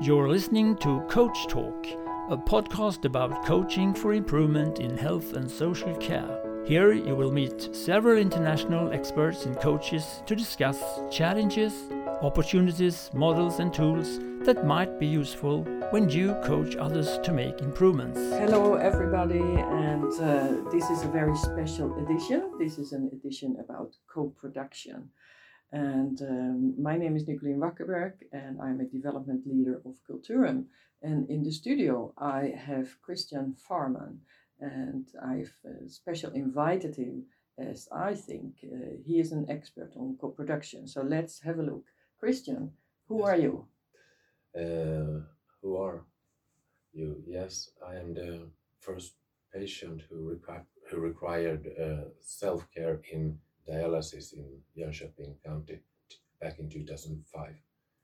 You're listening to Coach Talk, a podcast about coaching for improvement in health and social care. Here you will meet several international experts and coaches to discuss challenges, opportunities, models, and tools that might be useful when you coach others to make improvements. Hello, everybody, and uh, this is a very special edition. This is an edition about co production. And um, my name is Nicolien Vackerberg, and I'm a development leader of Qulturum. And in the studio, I have Christian Farman, and I've uh, special invited him as I think uh, he is an expert on co production. So let's have a look. Christian, who Yes. are you? Uh, who are you? Yes, I am the first patient who, requi- who required uh, self care in dialysis in Jönköping County back in 2005.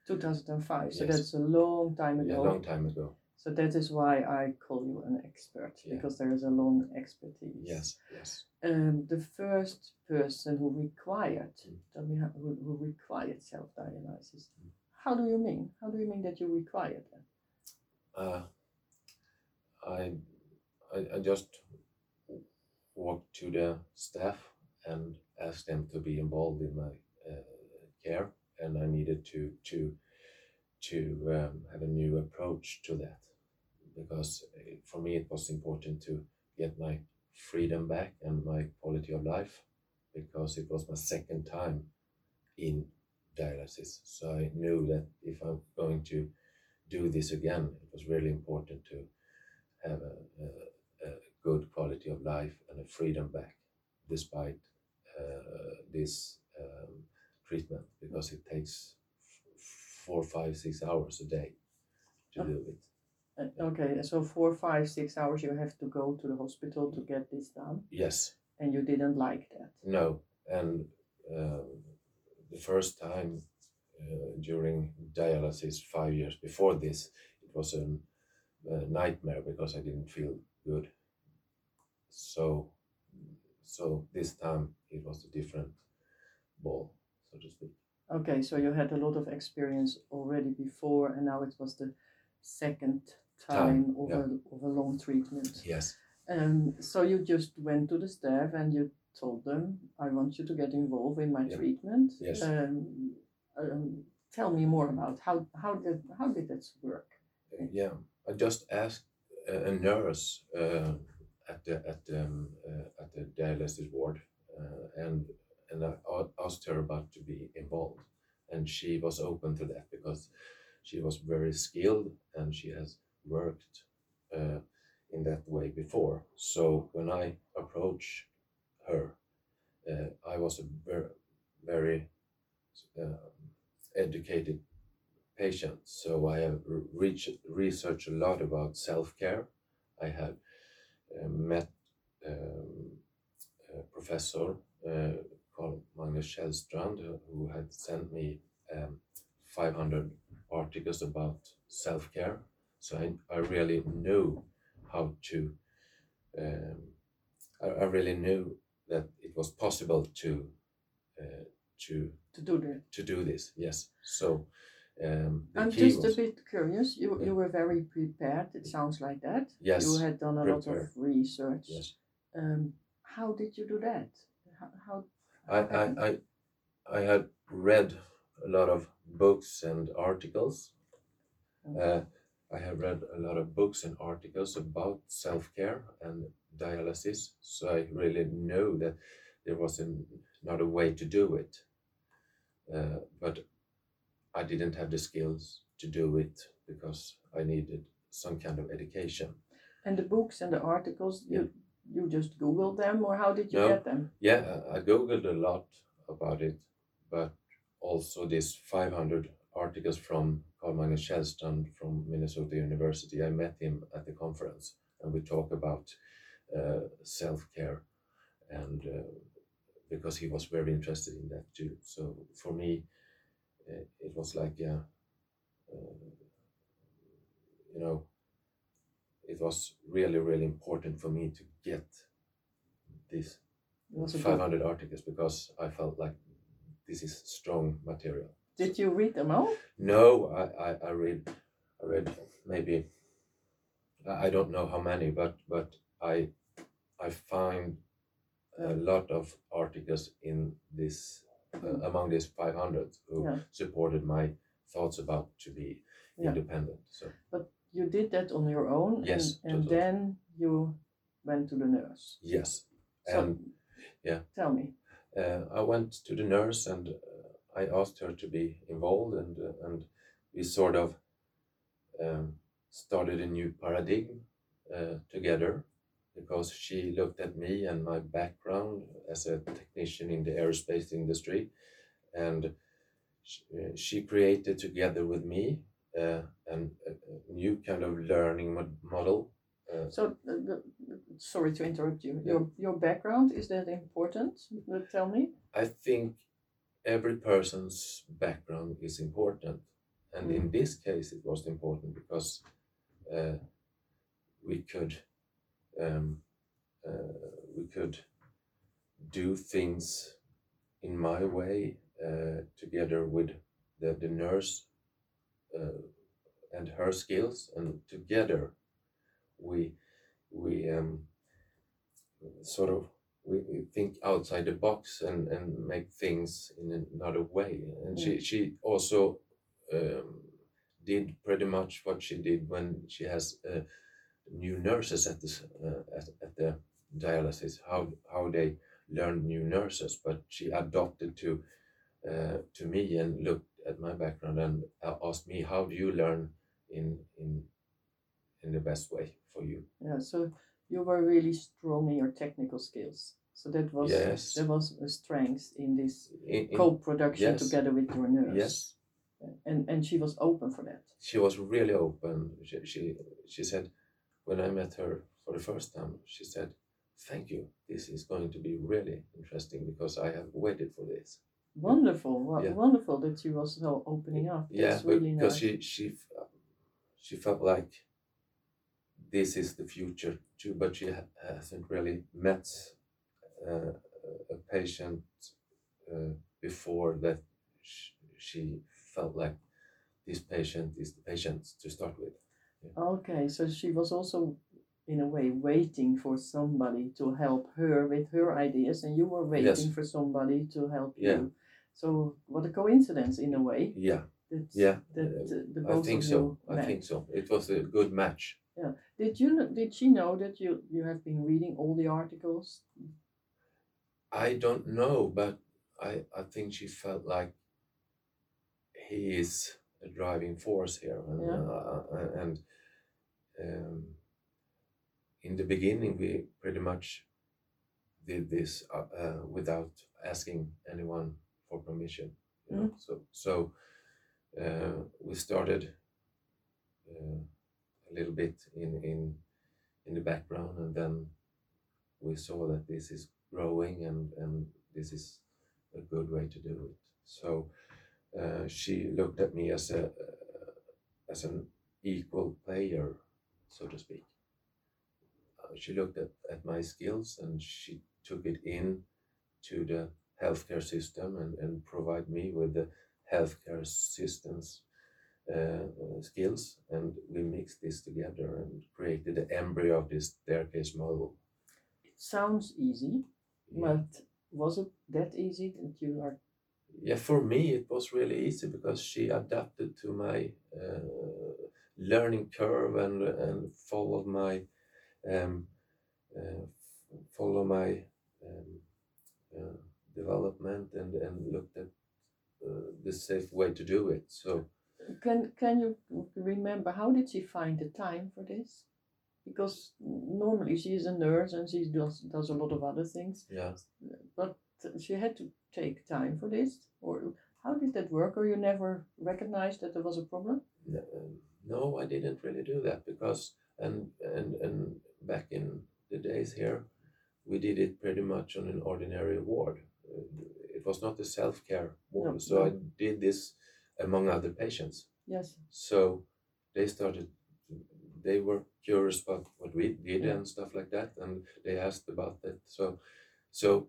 2005. So Yes. that's a long time A ago. long time ago. So that is why I call you an expert Yeah. because there is a long expertise. Yes, yes. Um, the first person who required, Mm. tell me how, who, who required self-dialysis. Mm. How do you mean? How do you mean that you required that? Uh, I, I, I just walked to the staff and asked them to be involved in my uh, care, and I needed to to to um, have a new approach to that because uh, for me it was important to get my freedom back and my quality of life because it was my second time in dialysis. So I knew that if I'm going to do this again, it was really important to have a, a, a good quality of life and a freedom back despite this um, treatment because it takes four, five, six hours a day to Oh. do it. Uh, okay, so four, five, six hours you have to go to the hospital to get this done, Yes, and you didn't like that. no, and um, the first time uh, during dialysis five years before this, it was a nightmare because I didn't feel good. So, so this time it was a different ball, so to speak. Okay, so you had a lot of experience already before, and now it was the second time, Time, of, yeah. a, of a long treatment. Yes, Um, so you just went to the staff and you told them, I want you to get involved in my Yeah. treatment. Yes. Um, um, tell me more about how, how did how did that work? Uh, yeah. I just asked a, a nurse uh, at the at um, uh, at the dialysis ward, uh, and and I asked her about to be involved, and she was open to that because she was very skilled and she has worked uh, in that way before. So when I approached her, uh, I was a very educated patient. So I have re- reach, researched a lot about self care. I have met um, a professor uh, called Magnus Kjellstrand uh, who had sent me um, 500 articles about self care. So I, I really knew how to. Um, I, I really knew that it was possible to uh, to To do that. to do this. Yes. So um, I'm just was, a bit curious. You Yeah. you were very prepared. It sounds like that. Yes, You had done a lot of research. yes. Um, how did you do that? How, how I, I, I, I had read a lot of books and articles. Uh, I have read a lot of books and articles about self care and dialysis. So I really know that there was an, not a way to do it. Uh, but I didn't have the skills to do it because I needed some kind of education. and the books and the articles you you just googled them or how did you No. get them? Yeah, I googled a lot about it, but also these 500 articles from Carl Magnus Kjellstrand from Minnesota University. I met him at the conference, and we talk about uh, self care, and uh, because he was very interested in that too. So for me, uh, it was like, yeah, uh, you know, it was really, really important for me to get this It was a good- 500 articles because I felt like this is strong material. Did you read them all? No, I, I, I read I read maybe I I don't know how many, but but I I find a lot of articles in this uh, among these 500 who Yeah. supported my thoughts about to be Yeah. independent. So but You did that on your own, Yes, and, and totally. then you went to the nurse. yes, So, and yeah. Tell me. uh, I went to the nurse and uh, I asked her to be involved, and uh, and we sort of um, started a new paradigm uh, together because she looked at me and my background as a technician in the aerospace industry, and she, uh, she created together with me uh, an, a, new kind of learning mod- model. Uh, So, uh, sorry to interrupt you. Yeah. Your your background is that important? Uh, Tell me. I think every person's background is important, and in Mm. this case, it was important because uh, we could um, uh, we could do things in my way uh, together with the, the nurse uh, and her skills, and together we we um, sort of we, we think outside the box and, and make things in another way. And she, she also um, did pretty much what she did when she has uh, new nurses at this uh, at, at the dialysis. How how they learn new nurses, but she adopted to uh, to me and looked at my background and uh, asked me, "How do you learn in in in the best way for you?" Yeah. So you were really strong in your technical skills. So that was Yes. that was a strength in this In, in- co-production yes. together with your nurse. yes. And and she was open for that. she was really open. She, she she said when I met her for the first time, she said, "Thank you. This is going to be really interesting because I have waited for this." Wonderful. Wo- Yeah. Wonderful that she was so opening up. yeah, That's really because nice. she she she felt like this is the future too, but she hasn't really met uh, a patient uh, before that sh- she felt like this patient is the patient to start with. Okay, so she was also in a way waiting for somebody to help her with her ideas, and you were waiting Yes. for somebody to help Yeah. you. So what a coincidence in a way Yeah. that Yeah, that uh, the I think so. I met. think so. It was a good match. Yeah. Did you did she know that you you have been reading all the articles? I don't know, but I I think she felt like he is a driving force here, and Yeah. uh, and um, in the beginning we pretty much did this uh, uh, without asking anyone for permission. You know? So so uh, we started uh, a little bit in in in the background, and then we saw that this is growing and and this is a good way to do it. So uh, she looked at me as a as an equal player, so to speak. Uh, she looked at, at my skills and she took it in to the healthcare system and, and provide me with the healthcare systems uh, uh, skills and we mixed this together and created the embryo of this staircase model. It sounds easy, Yeah. but was it that easy that you are? Yeah for me it was really easy because she adapted to my uh, learning curve and and followed my um, uh, follow my um, uh, development and and looked at uh, the safe way to do it. So Can can you remember how did she find the time for this? Because normally she is a nurse and she does does a lot of other things, yeah. But she had to take time for this. Or how did that work? Or you never recognized that there was a problem? Um, no i didn't really do that because and and and back in the days here we did it pretty much on an ordinary ward it was not a self-care ward No, so i did this among other patients Yes. so they started they were curious about what we did Yeah. and stuff like that and they asked about that so so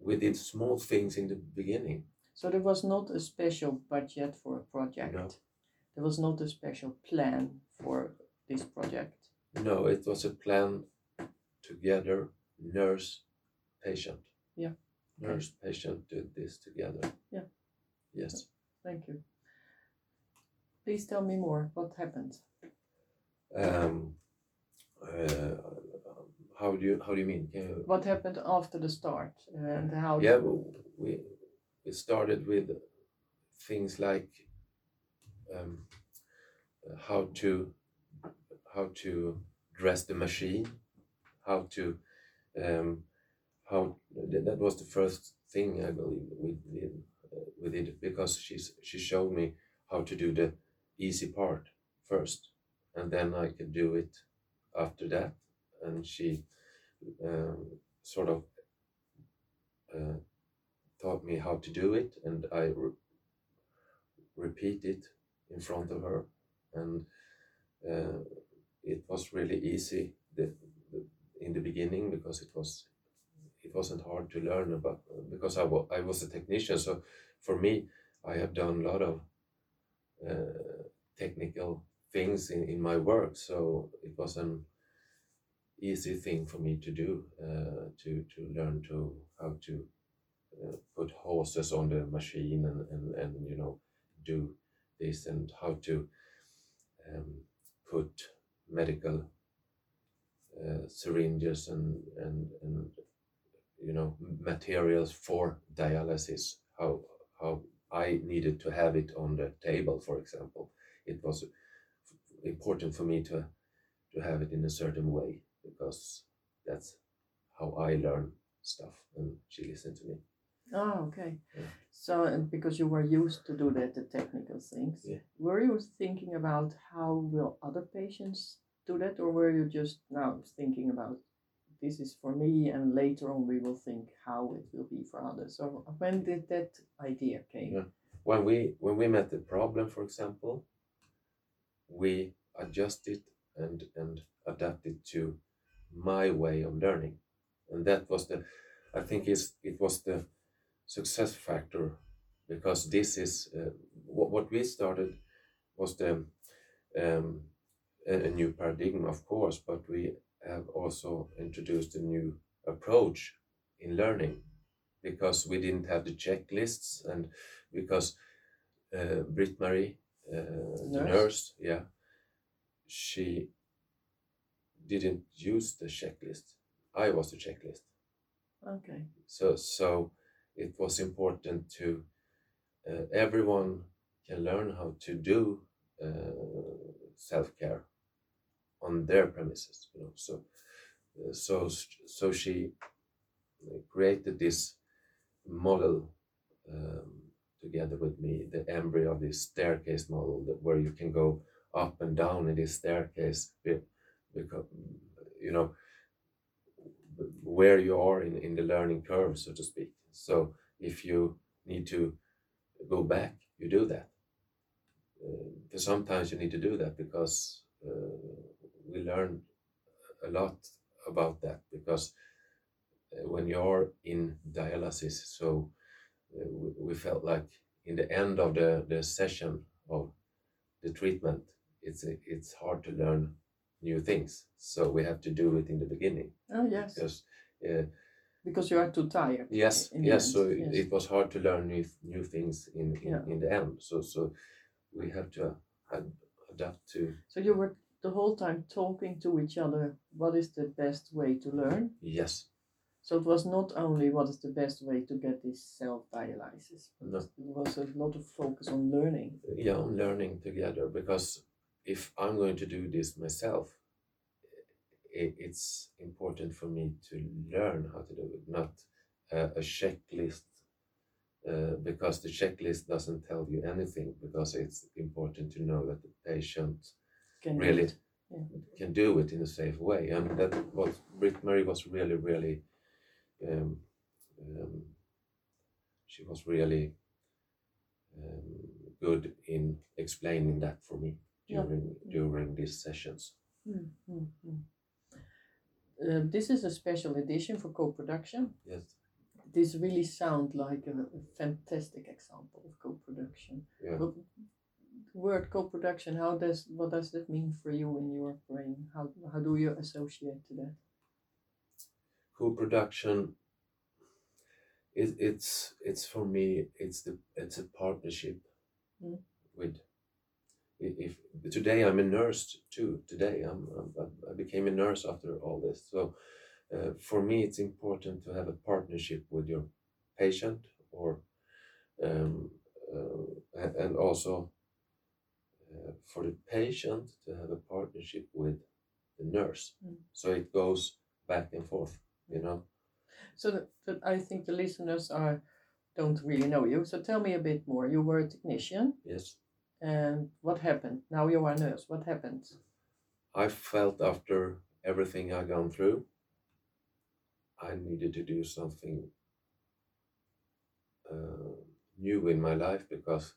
we did small things in the beginning So there was not a special budget for a project. No. there was not a special plan for this project. No, it was a plan together, nurse, patient. Yeah. Nurse, patient did this together. Yeah. Yes. Thank you. Please tell me more. What happened? Um, uh, how do you how do you mean? You, What happened after the start and how? yeah, we we started with things like um, uh, how to how to dress the machine, how to um, how that was the first thing I believe we did uh, we did because she's she showed me how to do the easy part first, and then I could do it after that, and she um, sort of uh, taught me how to do it, and I re- repeat it in front of her, and uh, it was really easy the, the, in the beginning because it was it wasn't hard to learn about because I wa- I was a technician, so for me I have done a lot of uh, technical things in, in my work, so it was an easy thing for me to do uh, to to learn to how to uh, put hoses on the machine and, and and you know do this and how to um, put medical uh, syringes and and and you know materials for dialysis. How how I needed to have it on the table for example. It was important for me to to have it in a certain way because that's how I learn stuff and she listened to me Oh, okay. Yeah. So, and because you were used to do that, the technical things, Yeah. were you thinking about how will other patients do that, or were you just now thinking about this is for me, and later on we will think how it will be for others? So, when did that idea came? Yeah. when we when we met the problem for example we adjusted and and adapted to my way of learning and that was the i think is it was the success factor because this is uh, what, what we started was the um, a, a new paradigm of course but we have also introduced a new approach in learning because we didn't have the checklists and because uh, Britt Marie, uh, the Nurse. nurse, yeah, she didn't use the checklist. I was the checklist. Okay. So so it was important to uh, everyone can learn how to do uh, self care on their premises. You know, so uh, so so she created this model um, together with me, the embryo of this staircase model, that where you can go up and down in this staircase, because you know where you are in, in the learning curve, so to speak. So if you need to go back, you do that. Uh, sometimes you need to do that because uh, we learn a lot about that because uh, when you're in dialysis, so uh, we felt like in the end of the, the session of the treatment, it's it's hard to learn new things. So we have to do it in the beginning Oh yes, because uh, because you are too tired. yes yes end, so yes. it was hard to learn new new things in in, Yeah. in the end so so we have to ad- adapt to So you were the whole time talking to each other. What is the best way to learn? yes So it was not only what is the best way to get this self dialysis, No. it was a lot of focus on learning. yeah on learning together because if i'm going to do this myself it's important for me to learn how to do it not a checklist uh, because the checklist doesn't tell you anything because it's important to know that the patient Can Really? it? can do it in a safe way. And that was Britt Marie was really, really, um, um, she was really um, good in explaining that for me Yeah. during during these sessions. Mm, mm, mm. Uh, this is a special edition for co-production. Yes, This really sounds like a, a fantastic example of co-production. yeah. But the word co-production, how does what does that mean for you in your brain? How how do you associate to that? Co-production. It, it's it's for me. It's the it's a partnership Mm. with. If today I'm a nurse too. Today I'm, I'm I became a nurse after all this. So uh, for me, it's important to have a partnership with your patient or um, uh, and also uh, for the patient to have a partnership with the nurse. Mm. So it goes back and forth, you know. So that, that I think the listeners are don't really know you. So tell me a bit more. You were a technician, Yes, and what happened? Now you are a nurse. What happened? I felt after everything I gone through, I needed to do something uh, new in my life because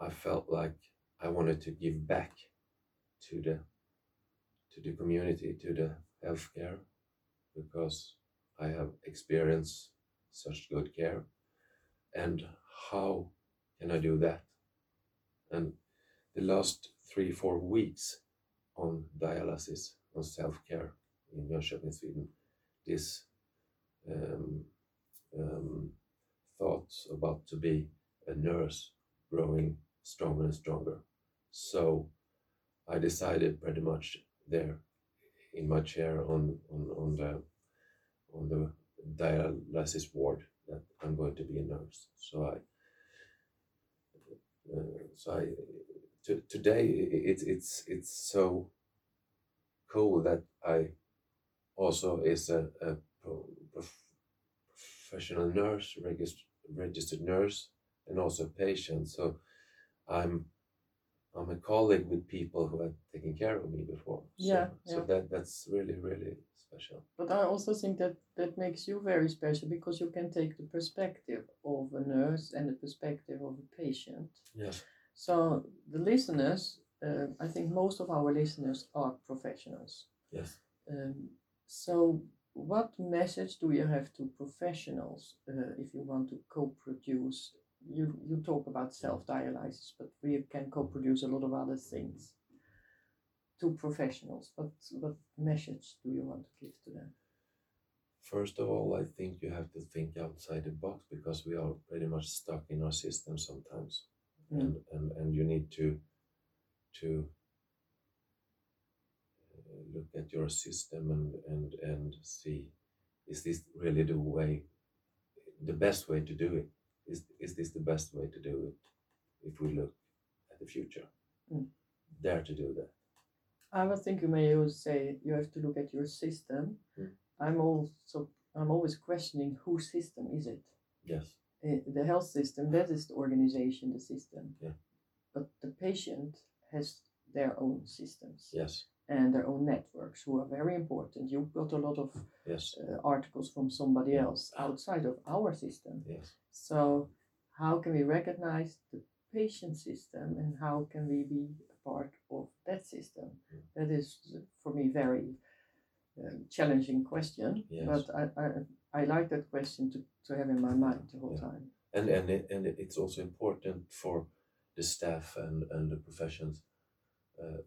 I felt like I wanted to give back to the to the community, to the healthcare, because I have experienced such good care. And how can I do that? And the last three, four weeks on dialysis, on self care in Jönköping, Sweden, this um, um, thoughts about to be a nurse growing stronger and stronger. So I decided pretty much there in my chair on, on, on the on the dialysis ward that I'm going to be a nurse. So I so I to, today it's it's it's so cool that I also is a, a professional nurse, registered registered nurse, and also a patient. So I'm I'm a colleague with people who have taken care of me before. So, Yeah, So that that's really really special. But I also think that that makes you very special because you can take the perspective of a nurse and the perspective of a patient. Yes. So the listeners, uh, I think most of our listeners are professionals. Yes. Um, so what message do you have to professionals uh, if you want to co-produce? You you talk about self-dialysis, but we can co-produce a lot of other things. To professionals, what what message do you want to give to them? First of all, I think you have to think outside the box because we are pretty much stuck in our system sometimes, Mm. and, and and you need to to uh, look at your system and and and see is this really the way, the best way to do it? Is is this the best way to do it? If we look at the future, Mm. dare to do that. I would think you may always say you have to look at your system. Mm. I'm also I'm always questioning whose system is it? Yes. Uh, the health system that is the organization, the system. Yeah. But the patient has their own systems Yes. and their own networks who are very important. You've got a lot of Yes. uh, articles from somebody else outside of our system. Yes. So how can we recognize the patient system and how can we be part of that system? Mm. That is for me very um, challenging question, Yes. but I, I I like that question to, to have in my mind the whole Yeah. time. and and it, and it's also important for the staff and and the professions uh,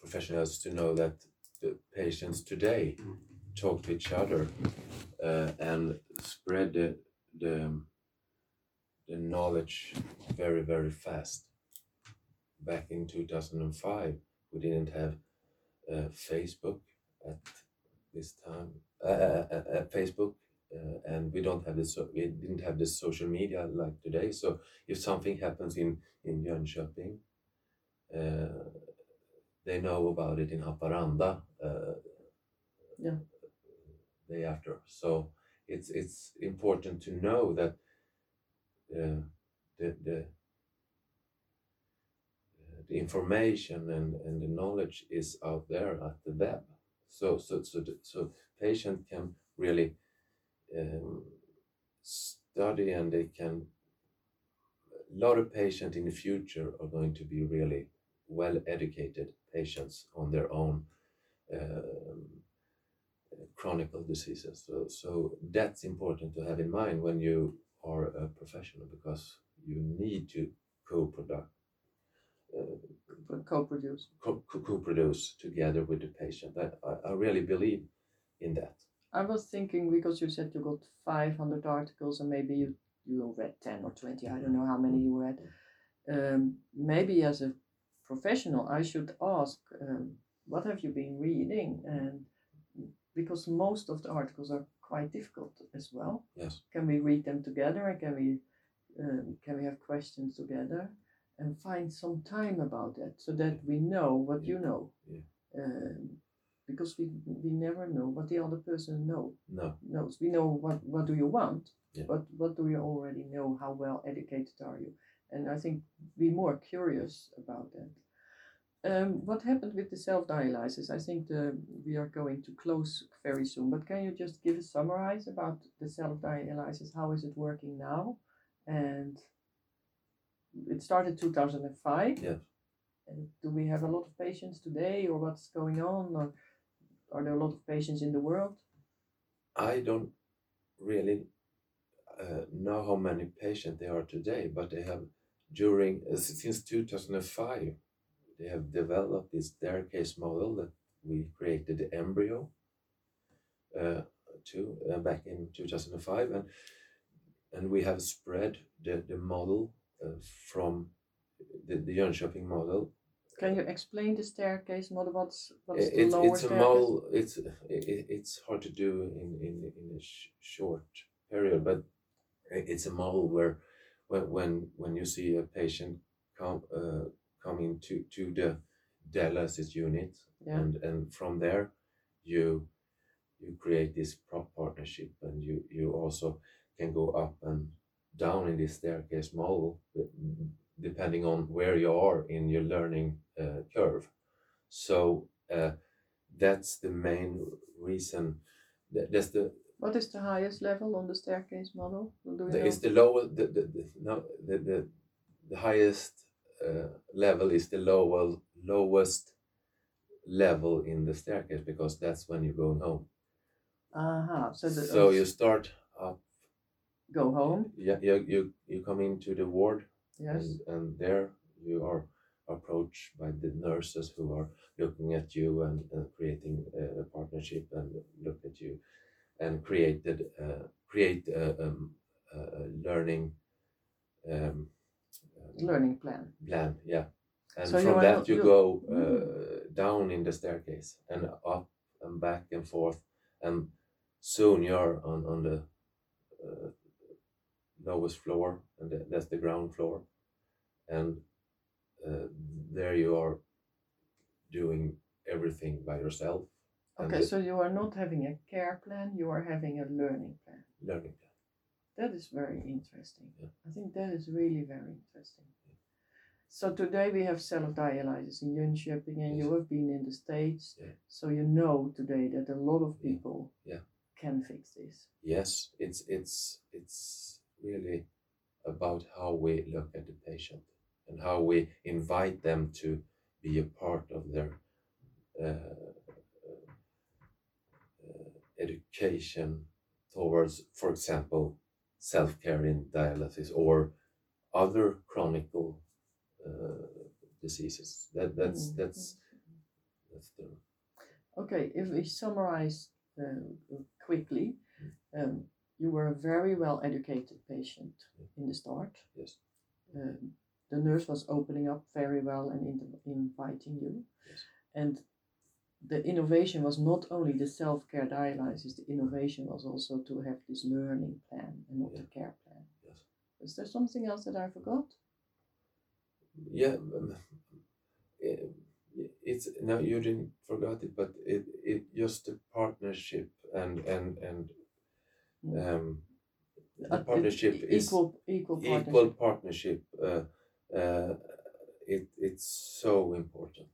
professionals to know that the patients today talk to each other uh, and spread the, the the knowledge very very fast back in 2005 we didn't have uh, facebook at this time uh, uh, uh, facebook uh, and we don't have this so we didn't have this social media like today so if something happens in in Jönköping uh, they know about it in Haparanda uh, Yeah. day after so it's it's important to know that uh, the the uh, the information and, and the knowledge is out there at the web. So so so the, so patient can really um, study and they can a lot of patients in the future are going to be really well educated patients on their own um, chronic diseases. So so that's important to have in mind when you are a professional because you need to co-product uh, For co-produce. co- co- co-produce together with the patient. I, I, I really believe in that. I was thinking because you said you got 500 articles and maybe you, you read 10 or 20, I don't know how many you read. Um, maybe as a professional, I should ask, um, what have you been reading? And because most of the articles are quite difficult as well. Yes. Can we read them together and can we um, can we have questions together and find some time about that so that we know what you know? Yeah. Um, because we we never know what the other person know No. knows. We know what what do you want, Yeah. but what do you already know? How well educated are you? And I think be more curious about that. Um, what happened with the self dialysis? I think the, we are going to close very soon, but can you just give a summarize about the self dialysis? How is it working now? And it started 2005. Yes. And do we have a lot of patients today, or what's going on? Or are there a lot of patients in the world? I don't really uh, know how many patients there are today, but they have during uh, since 2005 they have developed this staircase model that we created the embryo uh, to uh, back in 2005 and and we have spread the, the model from the, the Jönköping model Can you explain the staircase model? What's what's the it's lower it's a model it's it, it's hard to do in in in a sh- short period but it's a model where when when when you see a patient come uh, coming to to the dialysis unit Yeah. and and from there you you create this prop partnership and you you also can go up and down in this staircase model depending on where you are in your learning uh, curve so uh, that's the main reason that, that's the What is the highest level on the staircase model? You the, know? it's the lowest the, the, the no the, the the highest uh, level is the lower lowest level in the staircase because that's when you're going home Aha. So the so you start up go home. yeah you you, you come into the ward Yes. and, and there you are approached by the nurses who are looking at you and, and creating a, partnership and look at you and created uh, create a, um, a a learning um, uh, Learning plan. plan yeah and So from that you you- go uh, Mm. down in the staircase and up and back and forth and soon you're on on the uh, lowest floor and that's the ground floor and uh, there you are doing everything by yourself Okay, so you are not having a care plan. You are having a learning plan. learning plan That is very interesting. Yeah. I think that is really very interesting. So today we have self-dialysis in Jönköping and you have been in the States. Yeah. So you know today that a lot of people Yeah. can fix this. yes it's it's it's really about how we look at the patient and how we invite them to be a part of their uh, uh, education towards for example self-care in dialysis or other chronic uh, diseases. That that's Mm. that's that's the Okay, if we summarize uh, quickly, um, you were a very well educated patient in the start. yes Um, the nurse was opening up very well and in- inviting you. Yes. And the innovation was not only the self care dialysis, the innovation was also to have this learning plan and not Yeah. the care plan. yes Is there something else that I forgot? yeah um, it's no you didn't forget it but it it just the partnership and and and. Um the Uh, partnership e- is equal equal partnership. equal partnership uh, uh, it it's so important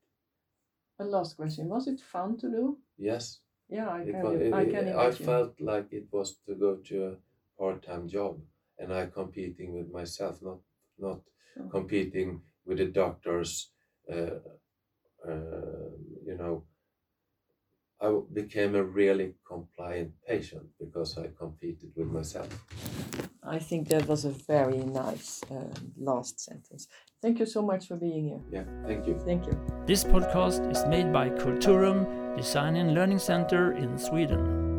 A last question: Was it fun to do? yes Yeah, I it can. wa- I it- can I felt like it was to go to a part-time job and I competing with myself not not Oh. competing with the doctors uh, uh, you know I w- became a really compliant patient because I competed with myself I think that was a very nice um, last sentence. Thank you so much for being here. Yeah, thank you. Thank you. This podcast is made by Qulturum Design and Learning Center in Sweden.